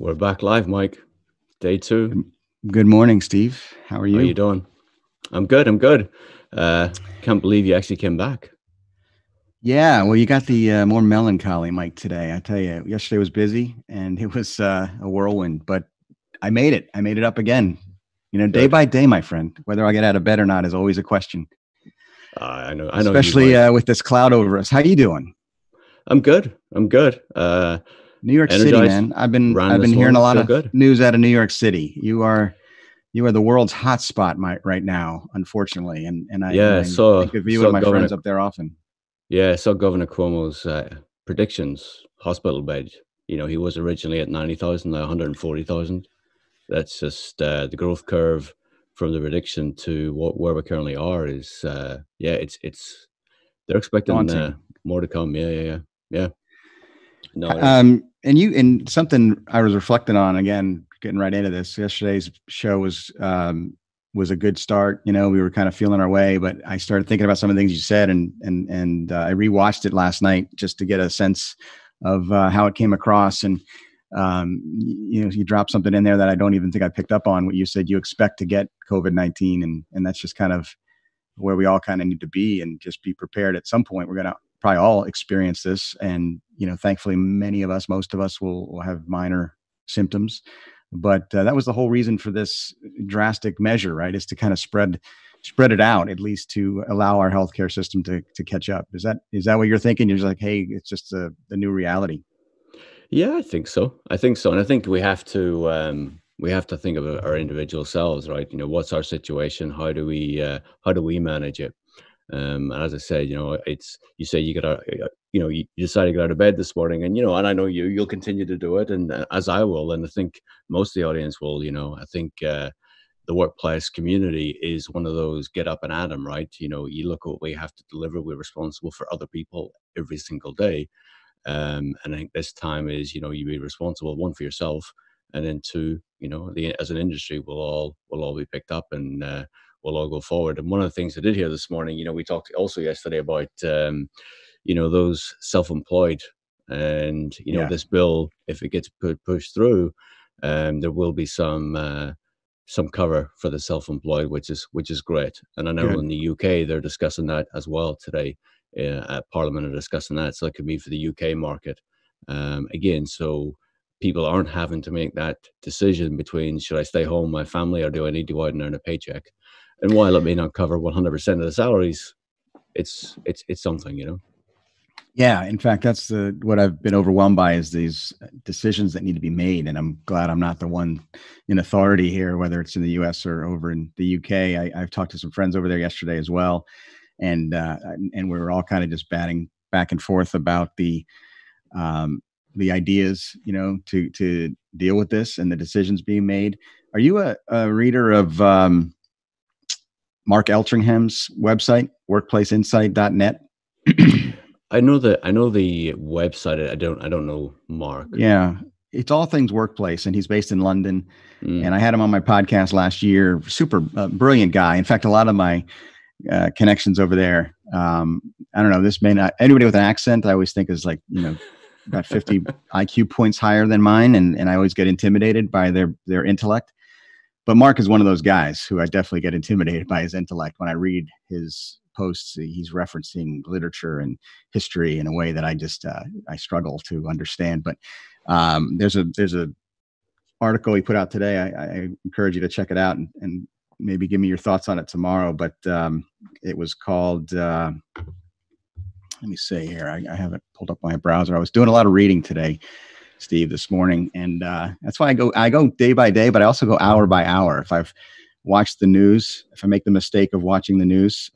We're back live, Mike. Day two. Good morning, Steve. How are you? How are you doing? I'm good. I'm good. Uh, can't believe you actually came back. Yeah, well, you got the uh, more melancholy Mike today. I tell you, yesterday was busy and it was uh, a whirlwind, but I made it. I made it up again. You know, day by day, my friend. Whether I get out of bed or not is always a question. Uh, I know. I know. Especially uh, with this cloud over us. How you doing? I'm good. I'm good. Uh, New York City, man. I've been I've been hearing a lot of good. news out of New York City. You are you are the world's hotspot right now, unfortunately. And and I yeah, I so think of you and my Governor, friends up there often. Yeah, I saw Governor Cuomo's uh, predictions, hospital bed. You know, he was originally at ninety thousand, now one hundred forty thousand. That's just uh, the growth curve from the prediction to what where we currently are. Is uh, yeah, it's it's they're expecting uh, more to come. Yeah, yeah, yeah, yeah. No. Um, and you and something I was reflecting on again, getting right into this. Yesterday's show was um, was a good start. You know, we were kind of feeling our way, but I started thinking about some of the things you said, and and and uh, I rewatched it last night just to get a sense of uh, how it came across. And um, you know, you dropped something in there that I don't even think I picked up on. What you said, you expect to get COVID nineteen, and and that's just kind of where we all kind of need to be, and just be prepared. At some point, we're gonna probably all experience this and you know thankfully many of us most of us will, will have minor symptoms. But uh, that was the whole reason for this drastic measure right is to kind of spread spread it out at least to allow our healthcare system to to catch up. Is that is that what you're thinking? You're just like hey it's just a, new reality. Yeah i think so. I think so and i think we have to um we have to think of our individual selves right? You know what's our situation? How do we uh, how do we manage it um, and as I said, you know, it's you say you got to, uh, you know, you, decide to get out of bed this morning, and you know, and I know you, you'll continue to do it, and uh, as I will, and I think most of the audience will. You know, I think uh, the workplace community is one of those get up and at them, right? You know, you look at what we have to deliver. We're responsible for other people every single day, um, and I think this time is, you know, you be responsible one for yourself, and then two, you know, the as an industry, we'll all we'll all be picked up and. Uh, will all go forward. And one of the things I did hear this morning, you know, we talked also yesterday about, um, you know, those self-employed, and you know, yeah. this bill, if it gets put pushed through, um, there will be some uh, some cover for the self-employed, which is which is great. And I know Good. in the UK they're discussing that as well today. Uh, at Parliament are discussing that, so it could be for the UK market um, again. So people aren't having to make that decision between should I stay home, with my family, or do I need to go out and earn a paycheck? And while it may not cover 100% of the salaries? It's it's it's something you know? Yeah in fact that's the what i've been overwhelmed by is these decisions that need to be made and i'm glad i'm not the one in authority here whether it's in the us or over in the uk I, have talked to some friends over there yesterday as well and uh, and we were all kind of just batting back and forth about the um, the ideas you know to to deal with this and the decisions being made. Are you a, a reader of um, Mark Eltringham's website, workplaceinsight.net. I know the I know the website. I don't I don't know Mark. Yeah, it's all things workplace, and he's based in London. Mm. And I had him on my podcast last year. Super uh, brilliant guy. In fact, a lot of my uh, connections over there. Um, I don't know. This may not anybody with an accent. I always think is like you know about 50 IQ points higher than mine, and and I always get intimidated by their their intellect but Mark is one of those guys who I definitely get intimidated by his intellect when I read his posts. He's referencing literature and history in a way that I just uh, I struggle to understand. But um, there's a there's a article he put out today. I, I encourage you to check it out and, and, maybe give me your thoughts on it tomorrow. But um, it was called. Uh, let me see here. I, I haven't pulled up my browser. I was doing a lot of reading today Steve, this morning, and uh, that's why I go. I go day by day, but I also go hour by hour. If I've watched the news, if I make the mistake of watching the news,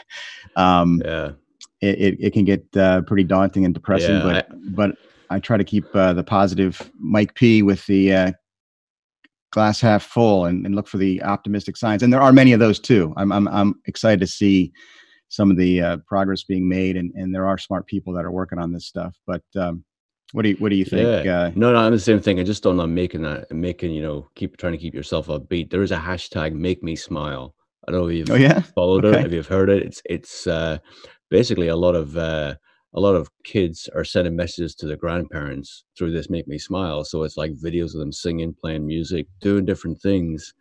um, yeah, it, it, it, can get uh, pretty daunting and depressing. Yeah, but I, but I try to keep uh, the positive Mike P with the uh, glass half full and, and look for the optimistic signs. And there are many of those too. I'm I'm I'm excited to see some of the uh, progress being made, and and there are smart people that are working on this stuff. But um, what do you What do you think? Yeah. Uh, no, no, I'm the same thing. I just don't know making that, making you know, keep trying to keep yourself upbeat. There is a hashtag "Make Me Smile." I don't know if you've oh, yeah? followed okay. it, if you've heard it. It's it's uh, basically a lot of uh, a lot of kids are sending messages to their grandparents through this make me smile so it's like videos of them singing playing music doing different things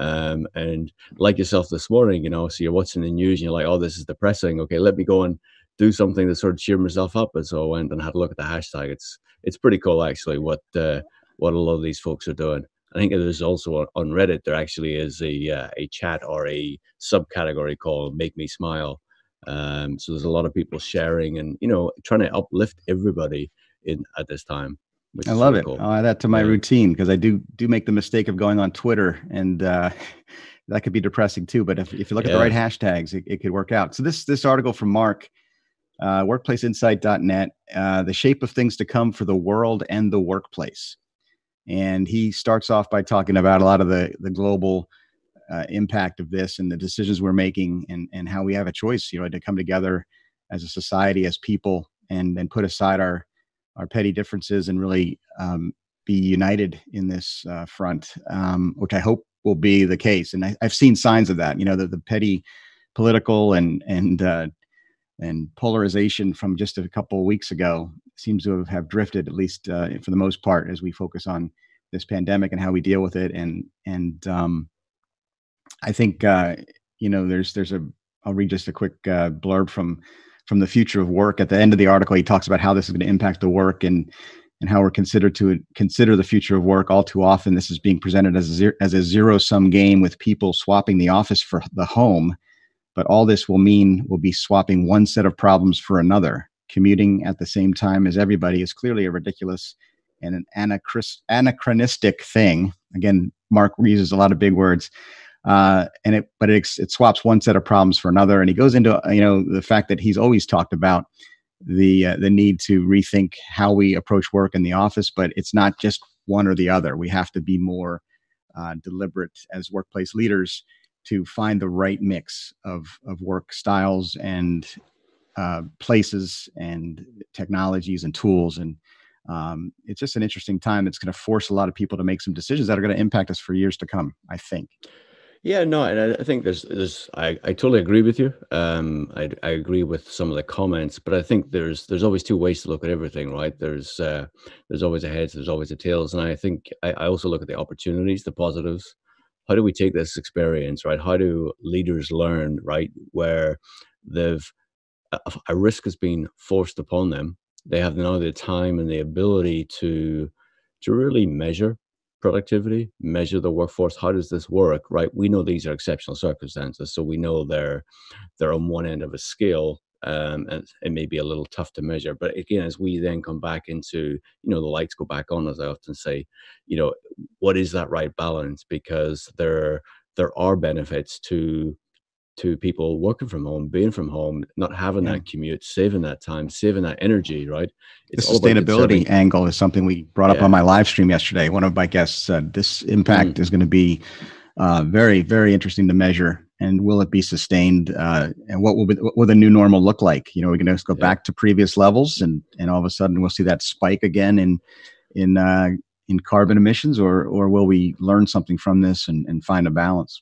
um, and like yourself this morning you know so you're watching the news and you're like oh this is depressing okay let me go and do something to sort of cheer myself up and so i went and had a look at the hashtag it's it's pretty cool actually what uh, what a lot of these folks are doing I think there's also on Reddit there actually is a uh, a chat or a subcategory called "Make Me Smile," Um, so there's a lot of people sharing and you know trying to uplift everybody in at this time. I love really it. Cool. I'll add that to my yeah. routine because I do do make the mistake of going on Twitter and uh, that could be depressing too. But if, if you look yeah. at the right hashtags, it, it could work out. So this this article from Mark, uh, workplaceinsight.net, uh, the shape of things to come for the world and the workplace. And he starts off by talking about a lot of the the global uh, impact of this and the decisions we're making and, and how we have a choice, you know, to come together as a society, as people, and and put aside our our petty differences and really um, be united in this uh, front, um, which I hope will be the case. And I, have seen signs of that. You know, the, the petty political and and uh, and polarization from just a couple of weeks ago seems to have, drifted, at least uh, for the most part, as we focus on this pandemic and how we deal with it. And and um, I think uh, you know there's there's a I'll read just a quick uh, blurb from from the future of work at the end of the article. He talks about how this is going to impact the work and and how we're considered to consider the future of work. All too often, this is being presented as a as a zero sum game with people swapping the office for the home. But all this will mean we'll be swapping one set of problems for another. Commuting at the same time as everybody is clearly a ridiculous and an anachronistic thing. Again, Mark uses a lot of big words uh, and it but it, it swaps one set of problems for another and he goes into you know the fact that he's always talked about the uh, the need to rethink how we approach work in the office but it's not just one or the other we have to be more uh, deliberate as workplace leaders to find the right mix of of work styles and uh, places and technologies and tools and um, it's just an interesting time that's going to force a lot of people to make some decisions that are going to impact us for years to come i think yeah, no, and I think there's there's I, I totally agree with you. Um, I I agree with some of the comments, but I think there's there's always two ways to look at everything, right? There's uh, there's always a heads, there's always a tails, and I think I, I also look at the opportunities, the positives. How do we take this experience, right? How do leaders learn, right, where they've a, a risk has been forced upon them? They have now the time and the ability to to really measure productivity, measure the workforce. How does this work? Right? We know these are exceptional circumstances, so we know they're they're on one end of a scale, um, and it may be a little tough to measure. But again, as we then come back into, you know, the lights go back on, as I often say, you know, what is that right balance? Because there there are benefits to to people working from home, being from home, not having yeah. that commute, saving that time, saving that energy, right? It's the sustainability angle is something we brought up on my live stream yesterday. One of my guests said this impact mm. is going to be uh, very, very interesting to measure. And will it be sustained? Uh, and what will be, what will the new normal look like? You know, we're going to go yeah. back to previous levels, and and all of a sudden we'll see that spike again in in uh, in carbon emissions, or or will we learn something from this and, and find a balance?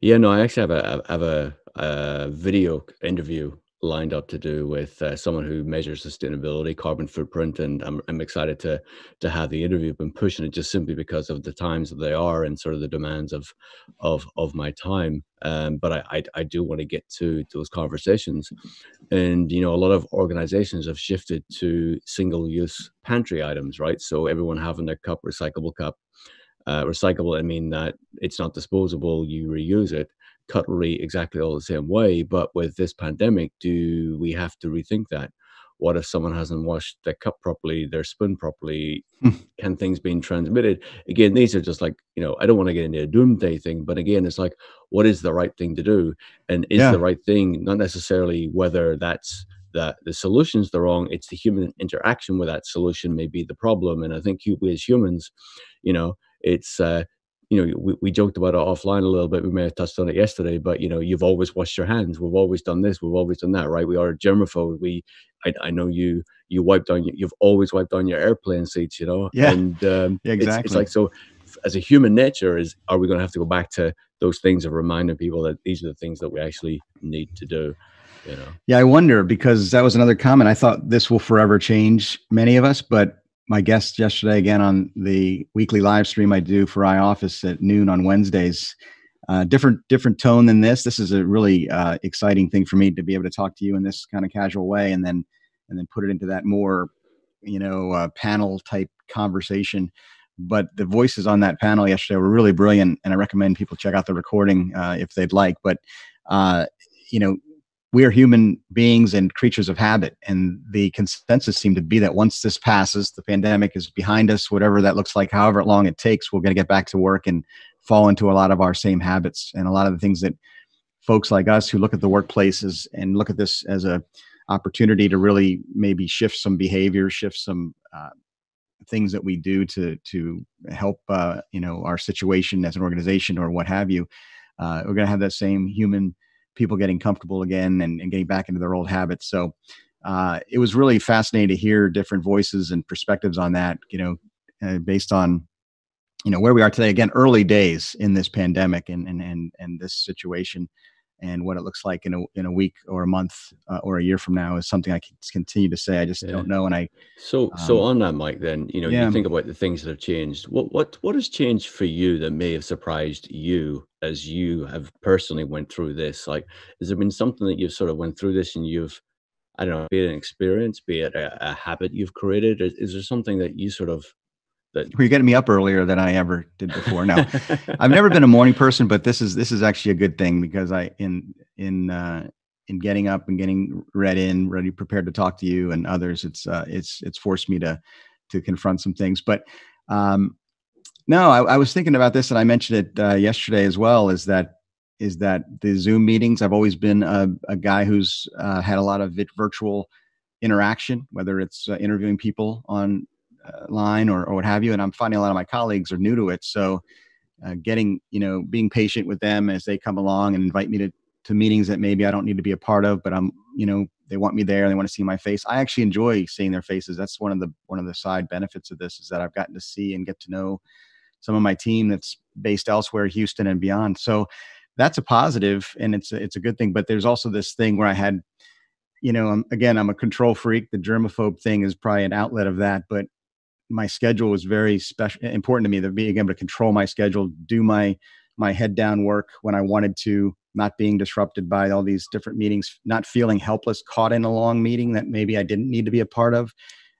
Yeah, no, I actually have a have a, a video interview lined up to do with uh, someone who measures sustainability, carbon footprint, and I'm, I'm excited to to have the interview. I've been pushing it just simply because of the times that they are and sort of the demands of of of my time. Um, but I, I, I do want to get to those conversations, and you know a lot of organizations have shifted to single use pantry items, right? So everyone having their cup, recyclable cup uh, recyclable, I mean that it's not disposable, you reuse it. Cutlery, exactly all the same way. But with this pandemic, do we have to rethink that? What if someone hasn't washed their cup properly, their spoon properly? Can things being transmitted? Again, these are just like, you know, I don't want to get into a doomsday thing, but again, it's like, what is the right thing to do? And is yeah. the right thing not necessarily whether that's the the solution's the wrong it's the human interaction with that solution may be the problem and i think we as humans you know it's uh, you know we, we joked about it offline a little bit we may have touched on it yesterday but you know you've always washed your hands we've always done this we've always done that right we are germaphobe we I, I know you you wiped on you've always wiped on your airplane seats you know yeah and um, yeah, exactly it's, it's like so as a human nature is are we going to have to go back to those things of reminding people that these are the things that we actually need to do You know. Yeah, I wonder because that was another comment. I thought this will forever change many of us, but my guest yesterday again on the weekly live stream I do for iOffice at noon on Wednesdays. Uh, different different tone than this. This is a really uh, exciting thing for me to be able to talk to you in this kind of casual way, and then and then put it into that more, you know, uh, panel type conversation. But the voices on that panel yesterday were really brilliant, and I recommend people check out the recording uh, if they'd like. But uh, you know, we are human beings and creatures of habit. And the consensus seemed to be that once this passes, the pandemic is behind us, whatever that looks like, however long it takes, we're going to get back to work and fall into a lot of our same habits and a lot of the things that folks like us who look at the workplaces and look at this as a opportunity to really maybe shift some behavior, shift some uh, things that we do to to help uh, you know our situation as an organization or what have you. Uh, we're going to have that same human people getting comfortable again and, and getting back into their old habits. So uh, it was really fascinating to hear different voices and perspectives on that. You know, uh, based on you know where we are today. Again, early days in this pandemic and and and and this situation. And what it looks like in a in a week or a month uh, or a year from now is something I can continue to say. I just yeah. don't know. And I so um, so on that, Mike. Then you know yeah. you think about the things that have changed. What what what has changed for you that may have surprised you as you have personally went through this? Like, has there been something that you've sort of went through this and you've, I don't know, be it an experience, be it a, a habit you've created? Is, is, there something that you sort of that were you getting me up earlier than I ever did before? Now, I've never been a morning person, but this is this is actually a good thing because I in in uh, in getting up and getting read in, ready, prepared to talk to you and others. It's uh, it's it's forced me to to confront some things, but um, no, I, I, was thinking about this, and I mentioned it uh, yesterday as well. Is that is that the Zoom meetings? I've always been a, a guy who's uh, had a lot of virtual interaction, whether it's uh, interviewing people on line or, or what have you. And I'm finding a lot of my colleagues are new to it, so uh, getting you know being patient with them as they come along and invite me to to meetings that maybe I don't need to be a part of, but I'm you know they want me there they want to see my face i actually enjoy seeing their faces that's one of the one of the side benefits of this is that i've gotten to see and get to know some of my team that's based elsewhere, Houston and beyond. So that's a positive and it's a, it's a good thing. But there's also this thing where I had, you know, I'm, again, I'm a control freak. The germaphobe thing is probably an outlet of that, but my schedule was very special, important to me. That being able to control my schedule, do my my head down work when I wanted to, not being disrupted by all these different meetings, not feeling helpless, caught in a long meeting that maybe I didn't need to be a part of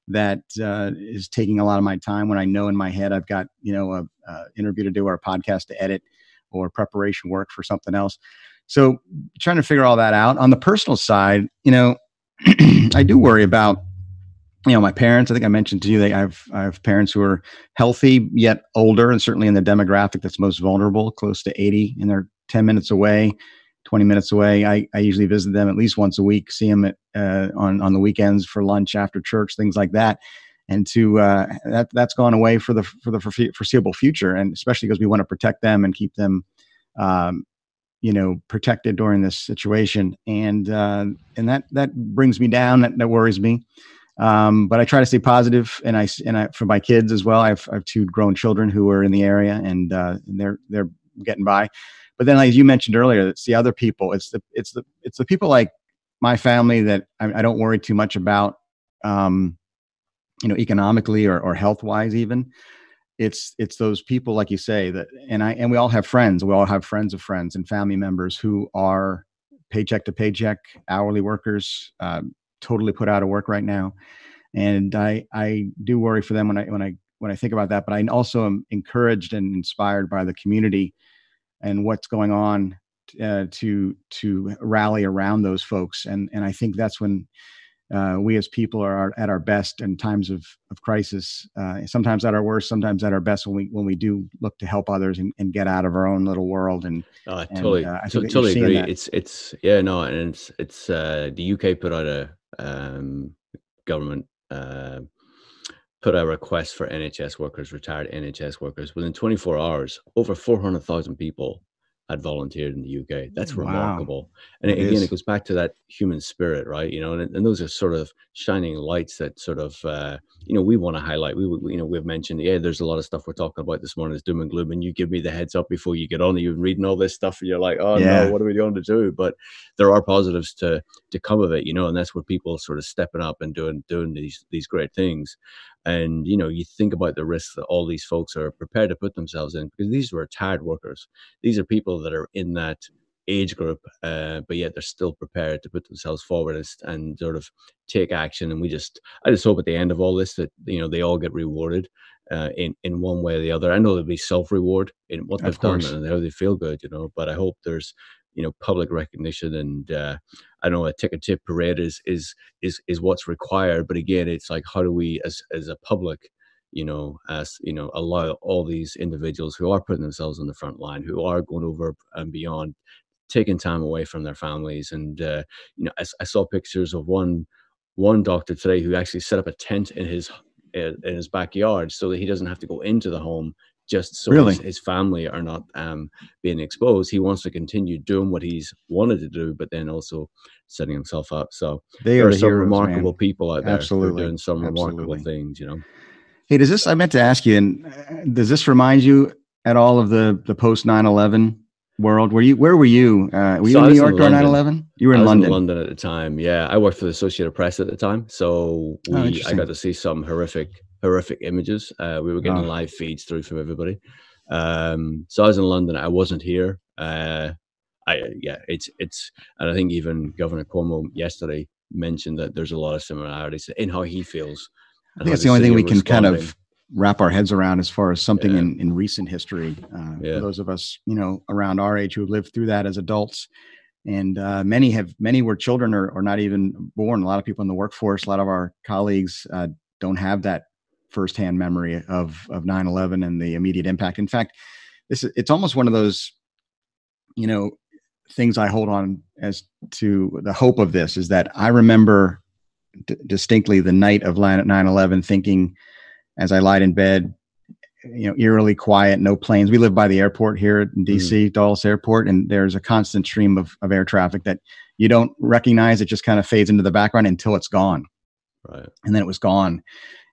that uh, is taking a lot of my time when I know in my head I've got you know a, a, interview to do or a podcast to edit or preparation work for something else. So trying to figure all that out. On the personal side, you know, I do worry about you know my parents. I think I mentioned to you they I have I have parents who are healthy yet older, and certainly in the demographic that's most vulnerable, close to eighty, and they're ten minutes away 20 minutes away. I, I usually visit them at least once a week, see them at, uh, on, on the weekends for lunch after church, things like that. And to uh, that that's gone away for the for the foreseeable future, and especially because we want to protect them and keep them, um, you know, protected during this situation. And uh, and that that brings me down. That, that worries me. Um, but I try to stay positive, and I and I for my kids as well. I have, I have two grown children who are in the area, and, uh, they're they're getting by. But then, as you mentioned earlier, it's the other people. It's the it's the it's the people like my family that I, I don't worry too much about, um, you know, economically or, or health wise even. It's it's those people like you say that, and I and we all have friends. We all have friends of friends and family members who are paycheck to paycheck, hourly workers, uh, totally put out of work right now, and I I do worry for them when I when I when I think about that. But I also am encouraged and inspired by the community and what's going on uh, to to rally around those folks and and I think that's when uh, we as people are at our best in times of of crisis uh, sometimes at our worst sometimes at our best when we when we do look to help others and, and get out of our own little world and oh, I totally and, uh, I totally agree that. it's it's yeah no and it's it's uh, the UK put out a um, government uh, put a request for NHS workers, retired NHS workers. Within 24 hours, over 400,000 people had volunteered in the UK. That's Wow. remarkable. And It again, is. it goes back to that human spirit, right? You know, and, and those are sort of shining lights that sort of, uh, you know, we want to highlight. We, we- you know, we've mentioned, yeah, there's a lot of stuff we're talking about this morning. It's doom and gloom, and you give me the heads up before you get on. You've been reading all this stuff, and you're like, oh Yeah. no, what are we going to do? But there are positives to to come of it, you know, and that's where people sort of stepping up and doing doing these these great things. And you know, you think about the risks that all these folks are prepared to put themselves in because these are retired workers. These are people that are in that age group, uh, but yet they're still prepared to put themselves forward and, and sort of take action. And we just, I just hope at the end of all this that you know they all get rewarded uh, in in one way or the other. I know there'll be self reward in what they've done and how they feel good, you know. But I hope there's you know public recognition and uh, I know a ticket tip parade is is is is what's required. But again, it's like how do we as as a public you know, as you know, allow all these individuals who are putting themselves on the front line, who are going over and beyond, taking time away from their families. And uh, you know, I saw pictures of one one doctor today who actually set up a tent in his in his backyard so that he doesn't have to go into the home just so Really? his, his family are not um, being exposed. He wants to continue doing what he's wanted to do, but then also setting himself up. So They are some remarkable man. people out there Absolutely. doing some remarkable Absolutely. things. You know. Hey, does this? I meant to ask you. And uh, does this remind you at all of the the post 9/11 world? Were you? Where were you? Uh, were you So I in New York during London. 9/11? You were in I was London. in London at the time. Yeah, I worked for the Associated Press at the time, so we I Oh, interesting. got to see some horrific, horrific images. Uh, we were getting Oh. live feeds through from everybody. Um, so I was in London. I wasn't here. Uh, I yeah, it's it's, and I think even Governor Cuomo yesterday mentioned that there's a lot of similarities in how he feels. I think that's the only thing we can kind of wrap our heads around as far as something Yeah. in, in recent history. Uh, Yeah. For those of us, you know, around our age who have lived through that as adults, and uh, many have, many were children or, or not even born. A lot of people in the workforce, a lot of our colleagues uh, don't have that firsthand memory of of 9/11 and the immediate impact. In fact, this is it's almost one of those, you know, things I hold on as to the hope of this is that I remember d- distinctly the night of 9 11 thinking as I lied in bed, you know, eerily quiet, no planes. We live by the airport here in mm-hmm. DC, Dulles Airport, and there's a constant stream of, of air traffic that you don't recognize. It just kind of fades into the background until it's gone. right. And then it was gone.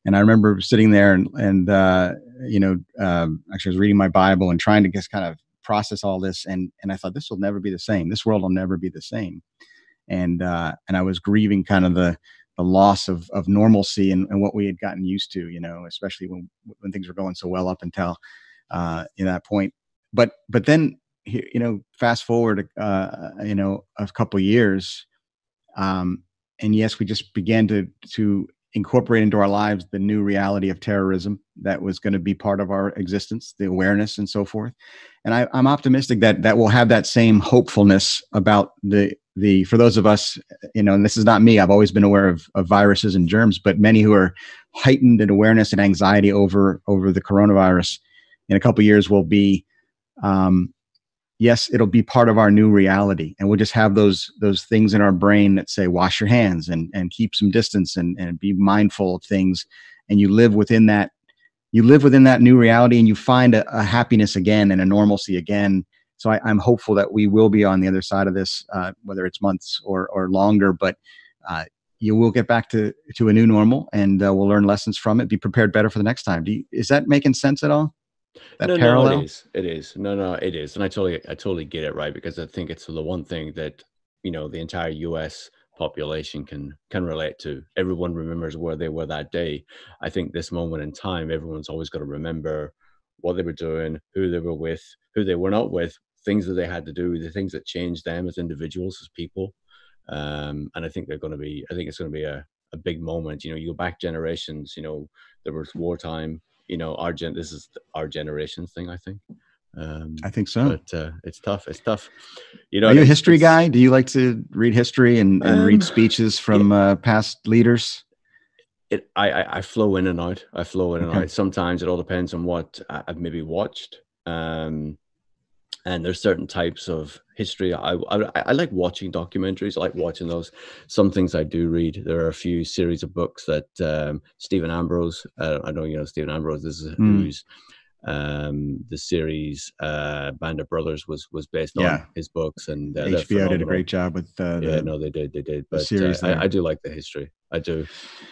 And I remember sitting there and, and uh, you know, um, actually I was reading my Bible and trying to just kind of process all this. And, and I thought, this will never be the same. This world will never be the same. And, uh, and I was grieving kind of the, the loss of, of normalcy and, and what we had gotten used to, you know, especially when, when things were going so well up until, uh, in that point. But, but then, you know, fast forward, uh, you know, a couple years, um, and yes, we just began to, to incorporate into our lives the new reality of terrorism that was going to be part of our existence, the awareness and so forth. And I, I'm optimistic that that will have that same hopefulness about the the for those of us, you know, and this is not me. I've always been aware of, of viruses and germs, but many who are heightened in awareness and anxiety over over the coronavirus in a couple years will be um, yes, it'll be part of our new reality, and we'll just have those those things in our brain that say wash your hands and and keep some distance and and be mindful of things, and you live within that you live within that new reality, and you find a, a happiness again and a normalcy again. So I, I'm hopeful that we will be on the other side of this, uh, whether it's months or or longer, but. Uh, you will get back to to a new normal, and uh, we'll learn lessons from it. Be prepared better for the next time. Do you, is that making sense at all? That no, parallel. no, it is. It is. No, no, it is. And I totally, I totally get it, right? Because I think it's the one thing that you know the entire U.S. population can can relate to. Everyone remembers where they were that day. I think this moment in time, everyone's always got to remember what they were doing, who they were with, who they were not with, things that they had to do, the things that changed them as individuals, as people. Um, and I think they're going to be. I think it's going to be a a big moment. You know, you go back generations. You know, there was wartime. You know, our gen. This is our generation's thing. I think. Um, I think so. but uh, it's tough. It's tough. You know, Are you a history guy? Do you like to read history and, and read Um, speeches from uh, past leaders? It, I, I flow in and out. I flow in and Okay. out. Sometimes it all depends on what I've maybe watched. Um, and there's certain types of history. I, I I like watching documentaries. I like watching those. Some things I do read. There are a few series of books that um, Stephen Ambrose. Uh, I don't know you know Stephen Ambrose. This is Hmm. who's Um, the series uh, Band of Brothers was was based on Yeah. his books, and uh, HBO did a great job with uh, Yeah, the, no, they did, they did. But series uh. I, I do like the history. I do,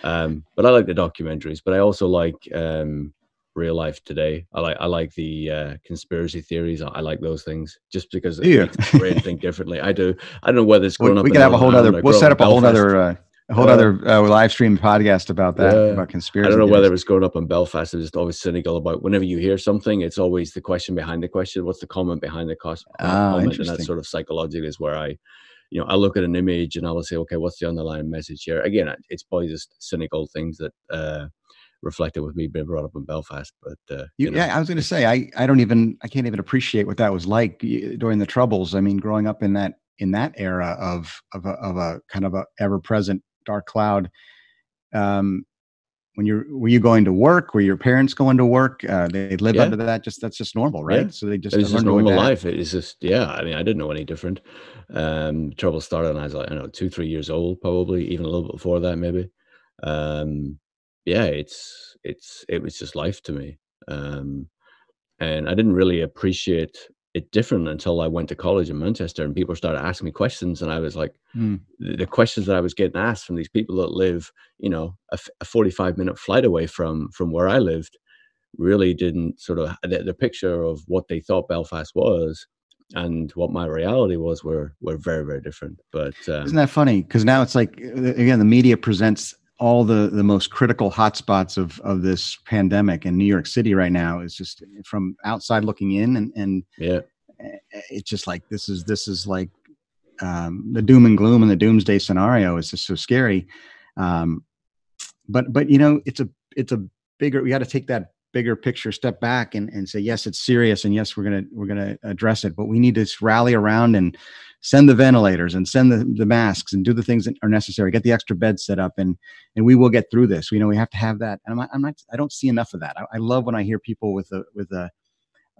um, but I like the documentaries. But I also like um, real life today. I like I like the uh, conspiracy theories. I, I like those things just because it Do makes my brain think differently. I do. I don't know whether it's we, growing up. we could have a whole other. We'll set up a whole other uh, a whole Uh, other uh, live stream podcast about that Yeah. about conspiracy. I don't know whether it was growing up in Belfast. I'm just always cynical about whenever you hear something, it's always the question behind the question. What's the comment behind the cos- Ah, comment? And that sort of psychologically is where I, you know, I look at an image and I will say, okay, what's the underlying message here? Again, it's probably just cynical things that uh, reflected with me being brought up in Belfast. But uh, You, you know, yeah, I was going to say I, I don't even I can't even appreciate what that was like during the troubles. I mean, growing up in that in that era of of a, of a kind of a ever present dark cloud. Um, when you're were you going to work? Were your parents going to work? Uh, they lived Yeah. under that. Just that's just normal, right? Yeah. So they just it was just normal life. It is just, yeah. I mean, I didn't know any different. Um, trouble started when I was like, I don't know, two, three years old, probably even a little bit before that, maybe. Um, yeah, it's it's it was just life to me. Um, and I didn't really appreciate it different until I went to college in Manchester and people started asking me questions, and I was like, Hmm. the, the questions that I was getting asked from these people that live, you know, a forty-five minute flight away from from where I lived, really didn't sort of the, the picture of what they thought Belfast was and what my reality was were were very very different. But um, Isn't that funny? Because now it's like uh, again, the media presents all the the most critical hotspots of of this pandemic, in New York City right now is just from outside looking in, and and yeah, uh, it's just like this is this is like um, the doom and gloom and the doomsday scenario is just so scary. Um, but but you know, it's a it's a bigger. We got to take that bigger picture step back and, and say yes it's serious and yes we're gonna we're gonna address it but we need to rally around and send the ventilators and send the, the masks and do the things that are necessary. Get the extra beds set up and and we will get through this. We know we have to have that. And i'm I'm not i don't see enough of that. I, I love when i hear people with a with a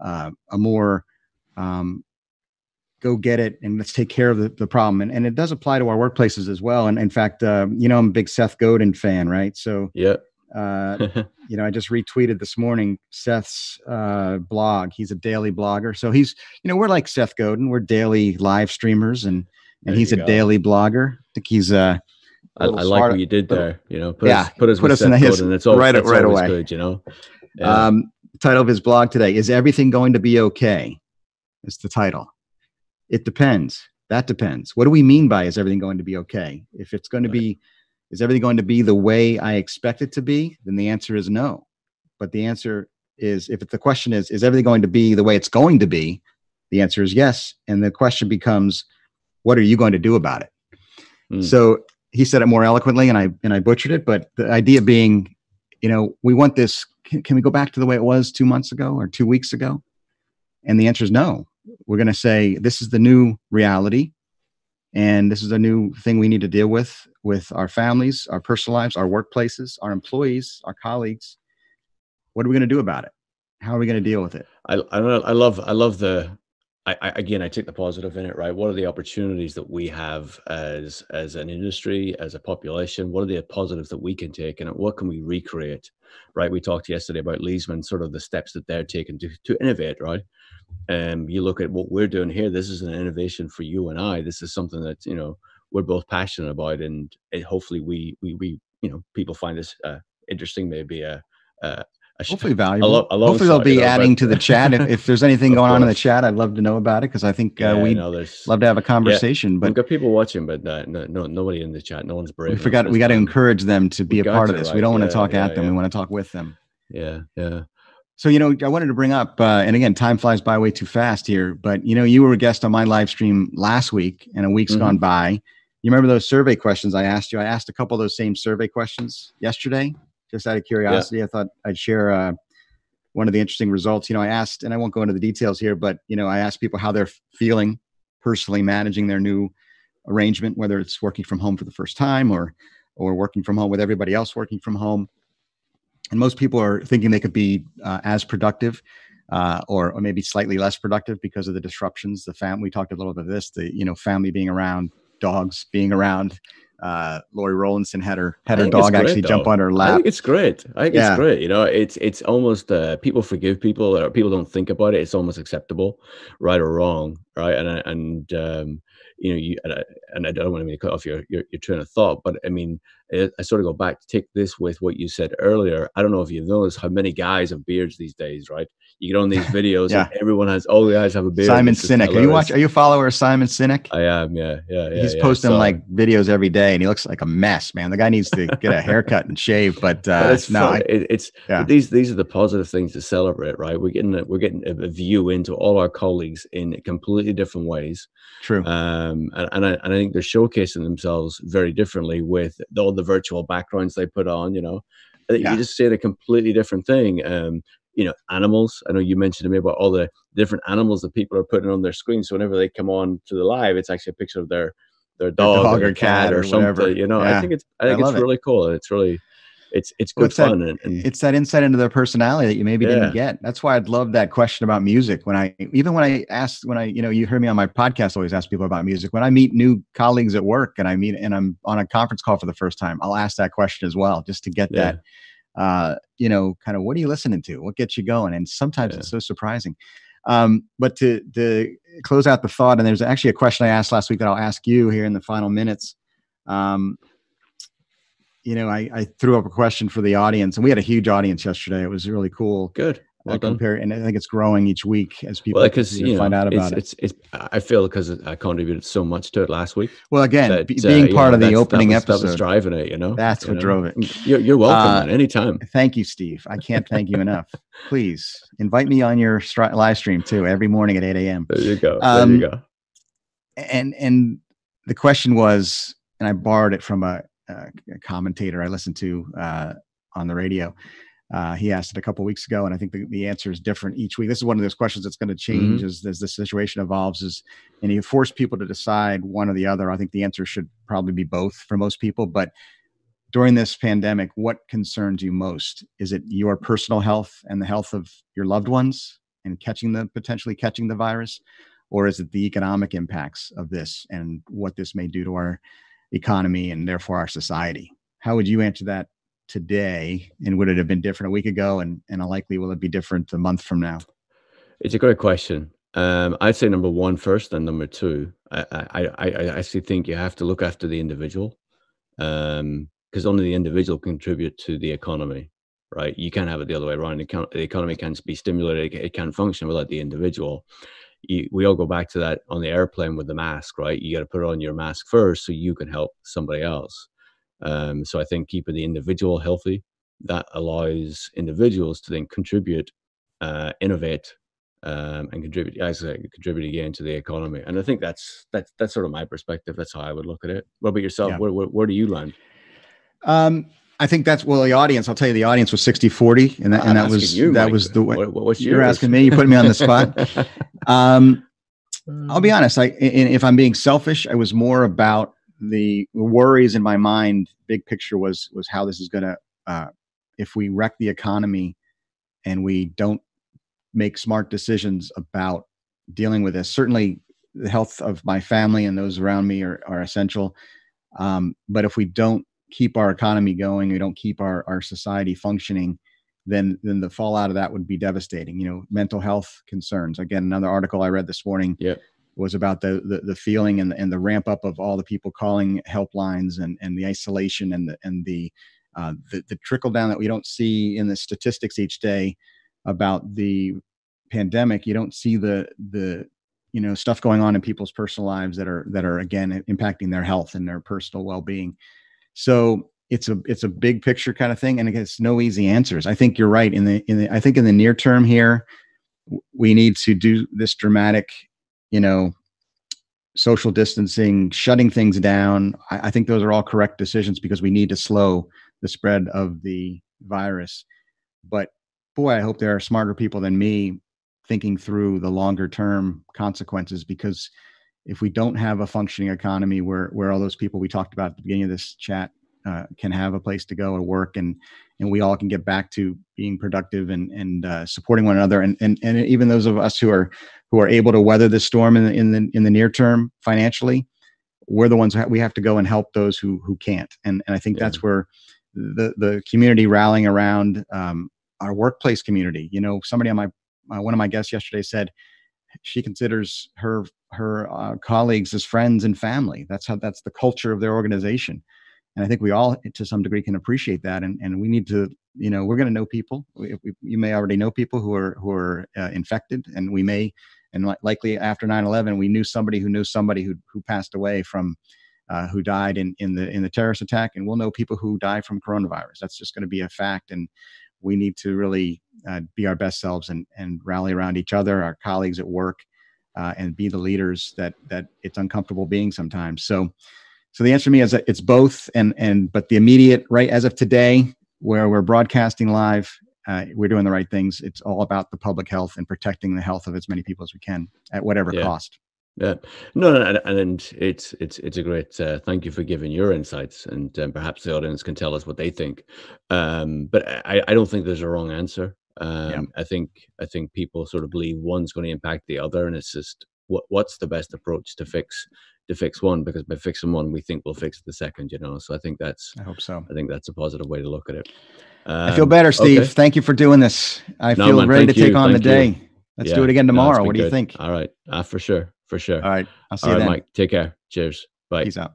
uh, a more um, go get it and let's take care of the, the problem. And, and it does apply to our workplaces as well. And in fact uh, you know i'm a big seth godin fan right? So yeah, uh, you know, I just retweeted this morning Seth's uh, blog. He's a daily blogger, so he's, you know, we're like Seth Godin. We're daily live streamers, and There and he's a go. daily blogger. I think he's uh, I, I like what you did there. You know, put Yeah, us put us put with us in his- Godin, It's all right- right always away. good. You know. Yeah. um, title of his blog today is "Everything Going to Be Okay?" It's the title. It depends. That depends. What do we mean by is everything going to be okay? If it's going to be, is everything going to be the way I expect it to be? Then the answer is no. But the answer is, if the question is, is everything going to be the way it's going to be? The answer is yes. And the question becomes, what are you going to do about it? Mm. So he said it more eloquently, and I and I butchered it. But the idea being, you know, we want this. Can, can we go back to the way it was two months ago or two weeks ago? And the answer is no. We're going to say this is the new reality, and this is a new thing we need to deal with with our families, our personal lives, our workplaces, our employees, our colleagues. What are we going to do about it? How are we going to deal with it? I I, I love I love the I, I again I take the positive in it right what are the opportunities that we have as as an industry as a population what are the positives that we can take and what can we recreate right? We talked yesterday about Leesman sort of the steps that they're taking to, to innovate right? And you look at what we're doing here this is an innovation for you and I. This is something that you know we're both passionate about and it, hopefully we we we you know people find this uh, interesting maybe a, a, Hopefully valuable. lo- a long Hopefully they'll you be know, adding but- to the chat. If, if there's anything going on in the chat, I'd love to know about it because I think uh, Yeah, we'd no, love to have a conversation. We've but got people watching, but uh, no, no, nobody in the chat. No one's brave. we forgot we got to encourage them to be a part of this. right, We don't want to yeah, talk yeah, at them. yeah. We want to talk with them. Yeah, yeah. So you know, I wanted to bring up, uh, and again, time flies by way too fast here. But you know, you were a guest on my live stream last week, and a week's Mhm. gone by. You remember those survey questions I asked you? I asked a couple of those same survey questions yesterday, just out of curiosity. I thought I'd share uh, one of the interesting results. You know, I asked, and I won't go into the details here, but you know, I asked people how they're feeling personally managing their new arrangement, whether it's working from home for the first time or or working from home with everybody else working from home. And most people are thinking they could be uh, as productive uh, or, or maybe slightly less productive because of the disruptions. The fam we talked a little bit of this, the you know family being around, dogs being around, uh, Lori Rowlandson had her had her dog actually jump on her lap. I think it's great. I think yeah. it's great. You know, it's it's almost uh, people forgive people or people don't think about it. It's almost acceptable, right or wrong, right? And and um, you know, you and I, and I don't want to cut off your, your, your train of thought, but I mean, I, I sort of go back to take this with what you said earlier. I don't know if you've noticed how many guys have beards these days, right? You get on these videos, yeah. and everyone has all the guys have a beard. Simon Sinek, are you watch? Are you a follower of Simon Sinek? I am, yeah, yeah, yeah. He's yeah, posting so, like videos every day, and he looks like a mess, man. The guy needs to get a haircut and shave. But, uh, no, I, it, it's yeah. these these are the positive things to celebrate, right? We're getting a, we're getting a, a view into all our colleagues in completely different ways. True. Um, and, and I, and I think they're showcasing themselves very differently with all the virtual backgrounds they put on. You know, yeah. you just see a completely different thing. Um, you know, animals. I know you mentioned to me about all the different animals that people are putting on their screen. So whenever they come on to the live, it's actually a picture of their their dog, dog or, or cat, or, or something. You know, yeah. I think it's I think I it's really it. cool. It's really it's it's good well, fun. That, and, and, it's that insight into their personality that you maybe yeah. didn't get. That's why I'd love that question about music. When I even when I asked when I you know you heard me on my podcast always ask people about music. When I meet new colleagues at work and I meet and I'm on a conference call for the first time, I'll ask that question as well just to get yeah. that uh, you know kind of what are you listening to? What gets you going? And sometimes yeah. it's so surprising. Um, but to to close out the thought, and there's actually a question I asked last week that I'll ask you here in the final minutes. Um, you know, I, I threw up a question for the audience, and we had a huge audience yesterday. It was really cool. Good. Well compare, and I think it's growing each week as people well, because you know, find out about it's, it. It's, it's, I feel because I contributed so much to it last week. Well, again, that, b- being uh, part know, of the opening that was, episode, that was driving it. You know, that's you what know? drove it. You're, you're welcome uh, anytime. Thank you, Steve. I can't thank you enough. Please invite me on your stri- live stream too every morning at eight a.m. There you go. There um, you go. And and the question was, and I borrowed it from a uh, commentator I listened to uh, on the radio. Uh, he asked it a couple weeks ago, and I think the, the answer is different each week. This is one of those questions that's going to change mm-hmm. as, as the situation evolves. Is and you force people to decide one or the other. I think the answer should probably be both for most people. But during this pandemic, what concerns you most? Is it your personal health and the health of your loved ones and catching the potentially catching the virus, or is it the economic impacts of this and what this may do to our economy and therefore our society. How would you answer that today? And would it have been different a week ago? And, and likely will it be different a month from now? It's a great question. Um, I'd say number one first, and number two, I, I, I, actually think you have to look after the individual because um, only the individual contribute to the economy, right? You can't have it the other way around. The, the economy can't be stimulated; it can't function without the individual you, we all go back to that on the airplane with the mask, right? You got to put on your mask first so you can help somebody else. Um, so I think keeping the individual healthy that allows individuals to then contribute, uh, innovate, um, and contribute, as I contribute again to the economy. And I think that's that's that's sort of my perspective. That's how I would look at it. What about yourself? Yeah. Where, where, where do you land? Um, I think that's well the audience. I'll tell you the audience was 60 40 and that, and that was you, that Mike. was the way what, what's you're yours? asking me. You put me on the spot. um, I'll be honest. I if I'm being selfish, I was more about the worries in my mind. Big picture was was how this is going to uh, if we wreck the economy and we don't make smart decisions about dealing with this. Certainly, the health of my family and those around me are, are essential. Um, but if we don't keep our economy going, we don't keep our, our society functioning, then then the fallout of that would be devastating. You know, mental health concerns. Again, another article I read this morning yep. Was about the, the the feeling and the, and the ramp up of all the people calling helplines and and the isolation and the and the uh, the, the trickle down that we don't see in the statistics each day about the pandemic. You don't see the the you know stuff going on in people's personal lives that are that are again impacting their health and their personal well-being so it's a it's a big picture kind of thing, and it's no easy answers. I think you're right in the in the I think in the near term here, we need to do this dramatic, you know, social distancing, shutting things down. I, I think those are all correct decisions because we need to slow the spread of the virus. But boy, I hope there are smarter people than me thinking through the longer term consequences because if we don't have a functioning economy where where all those people we talked about at the beginning of this chat uh, can have a place to go and work and and we all can get back to being productive and and uh, supporting one another and, and and even those of us who are who are able to weather the storm in the in the in the near term financially we're the ones that we have to go and help those who who can't. And and I think yeah. that's where the the community rallying around um, our workplace community. You know, somebody on my uh, one of my guests yesterday said she considers her her uh, colleagues as friends and family. That's how that's the culture of their organization. And I think we all, to some degree, can appreciate that. And, and we need to, you know, we're going to know people. We, we, you may already know people who are who are uh, infected, and we may, and li- likely after 9/11, we knew somebody who knew somebody who who passed away from, uh, who died in in the in the terrorist attack, and we'll know people who die from coronavirus. That's just going to be a fact, and we need to really uh, be our best selves and and rally around each other, our colleagues at work, uh, and be the leaders that that it's uncomfortable being sometimes. So, so the answer to me is that it's both, and and but the immediate right as of today, where we're broadcasting live, uh, we're doing the right things. It's all about the public health and protecting the health of as many people as we can at whatever yeah. cost. Yeah, no, no, and, and it's it's it's a great. Uh, thank you for giving your insights, and um, perhaps the audience can tell us what they think. Um, but I, I don't think there's a wrong answer. Um, yeah. I think I think people sort of believe one's going to impact the other, and it's just what what's the best approach to fix to fix one because by fixing one, we think we'll fix the second. You know, so I think that's I hope so. I think that's a positive way to look at it. Um, I feel better, Steve. Okay. Thank you for doing this. I no, feel man, ready to take you. on the day. You. Let's yeah. do it again tomorrow. No, what do you think? All right, uh, for sure for sure. All right. I'll see All you right, then. Mike. Take care. Cheers. Bye. Peace out.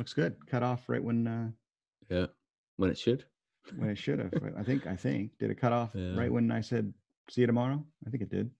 Looks good. Cut off right when uh yeah when it should. When it should have. I think. I think. Did it cut off yeah. right when I said see you tomorrow? I think it did.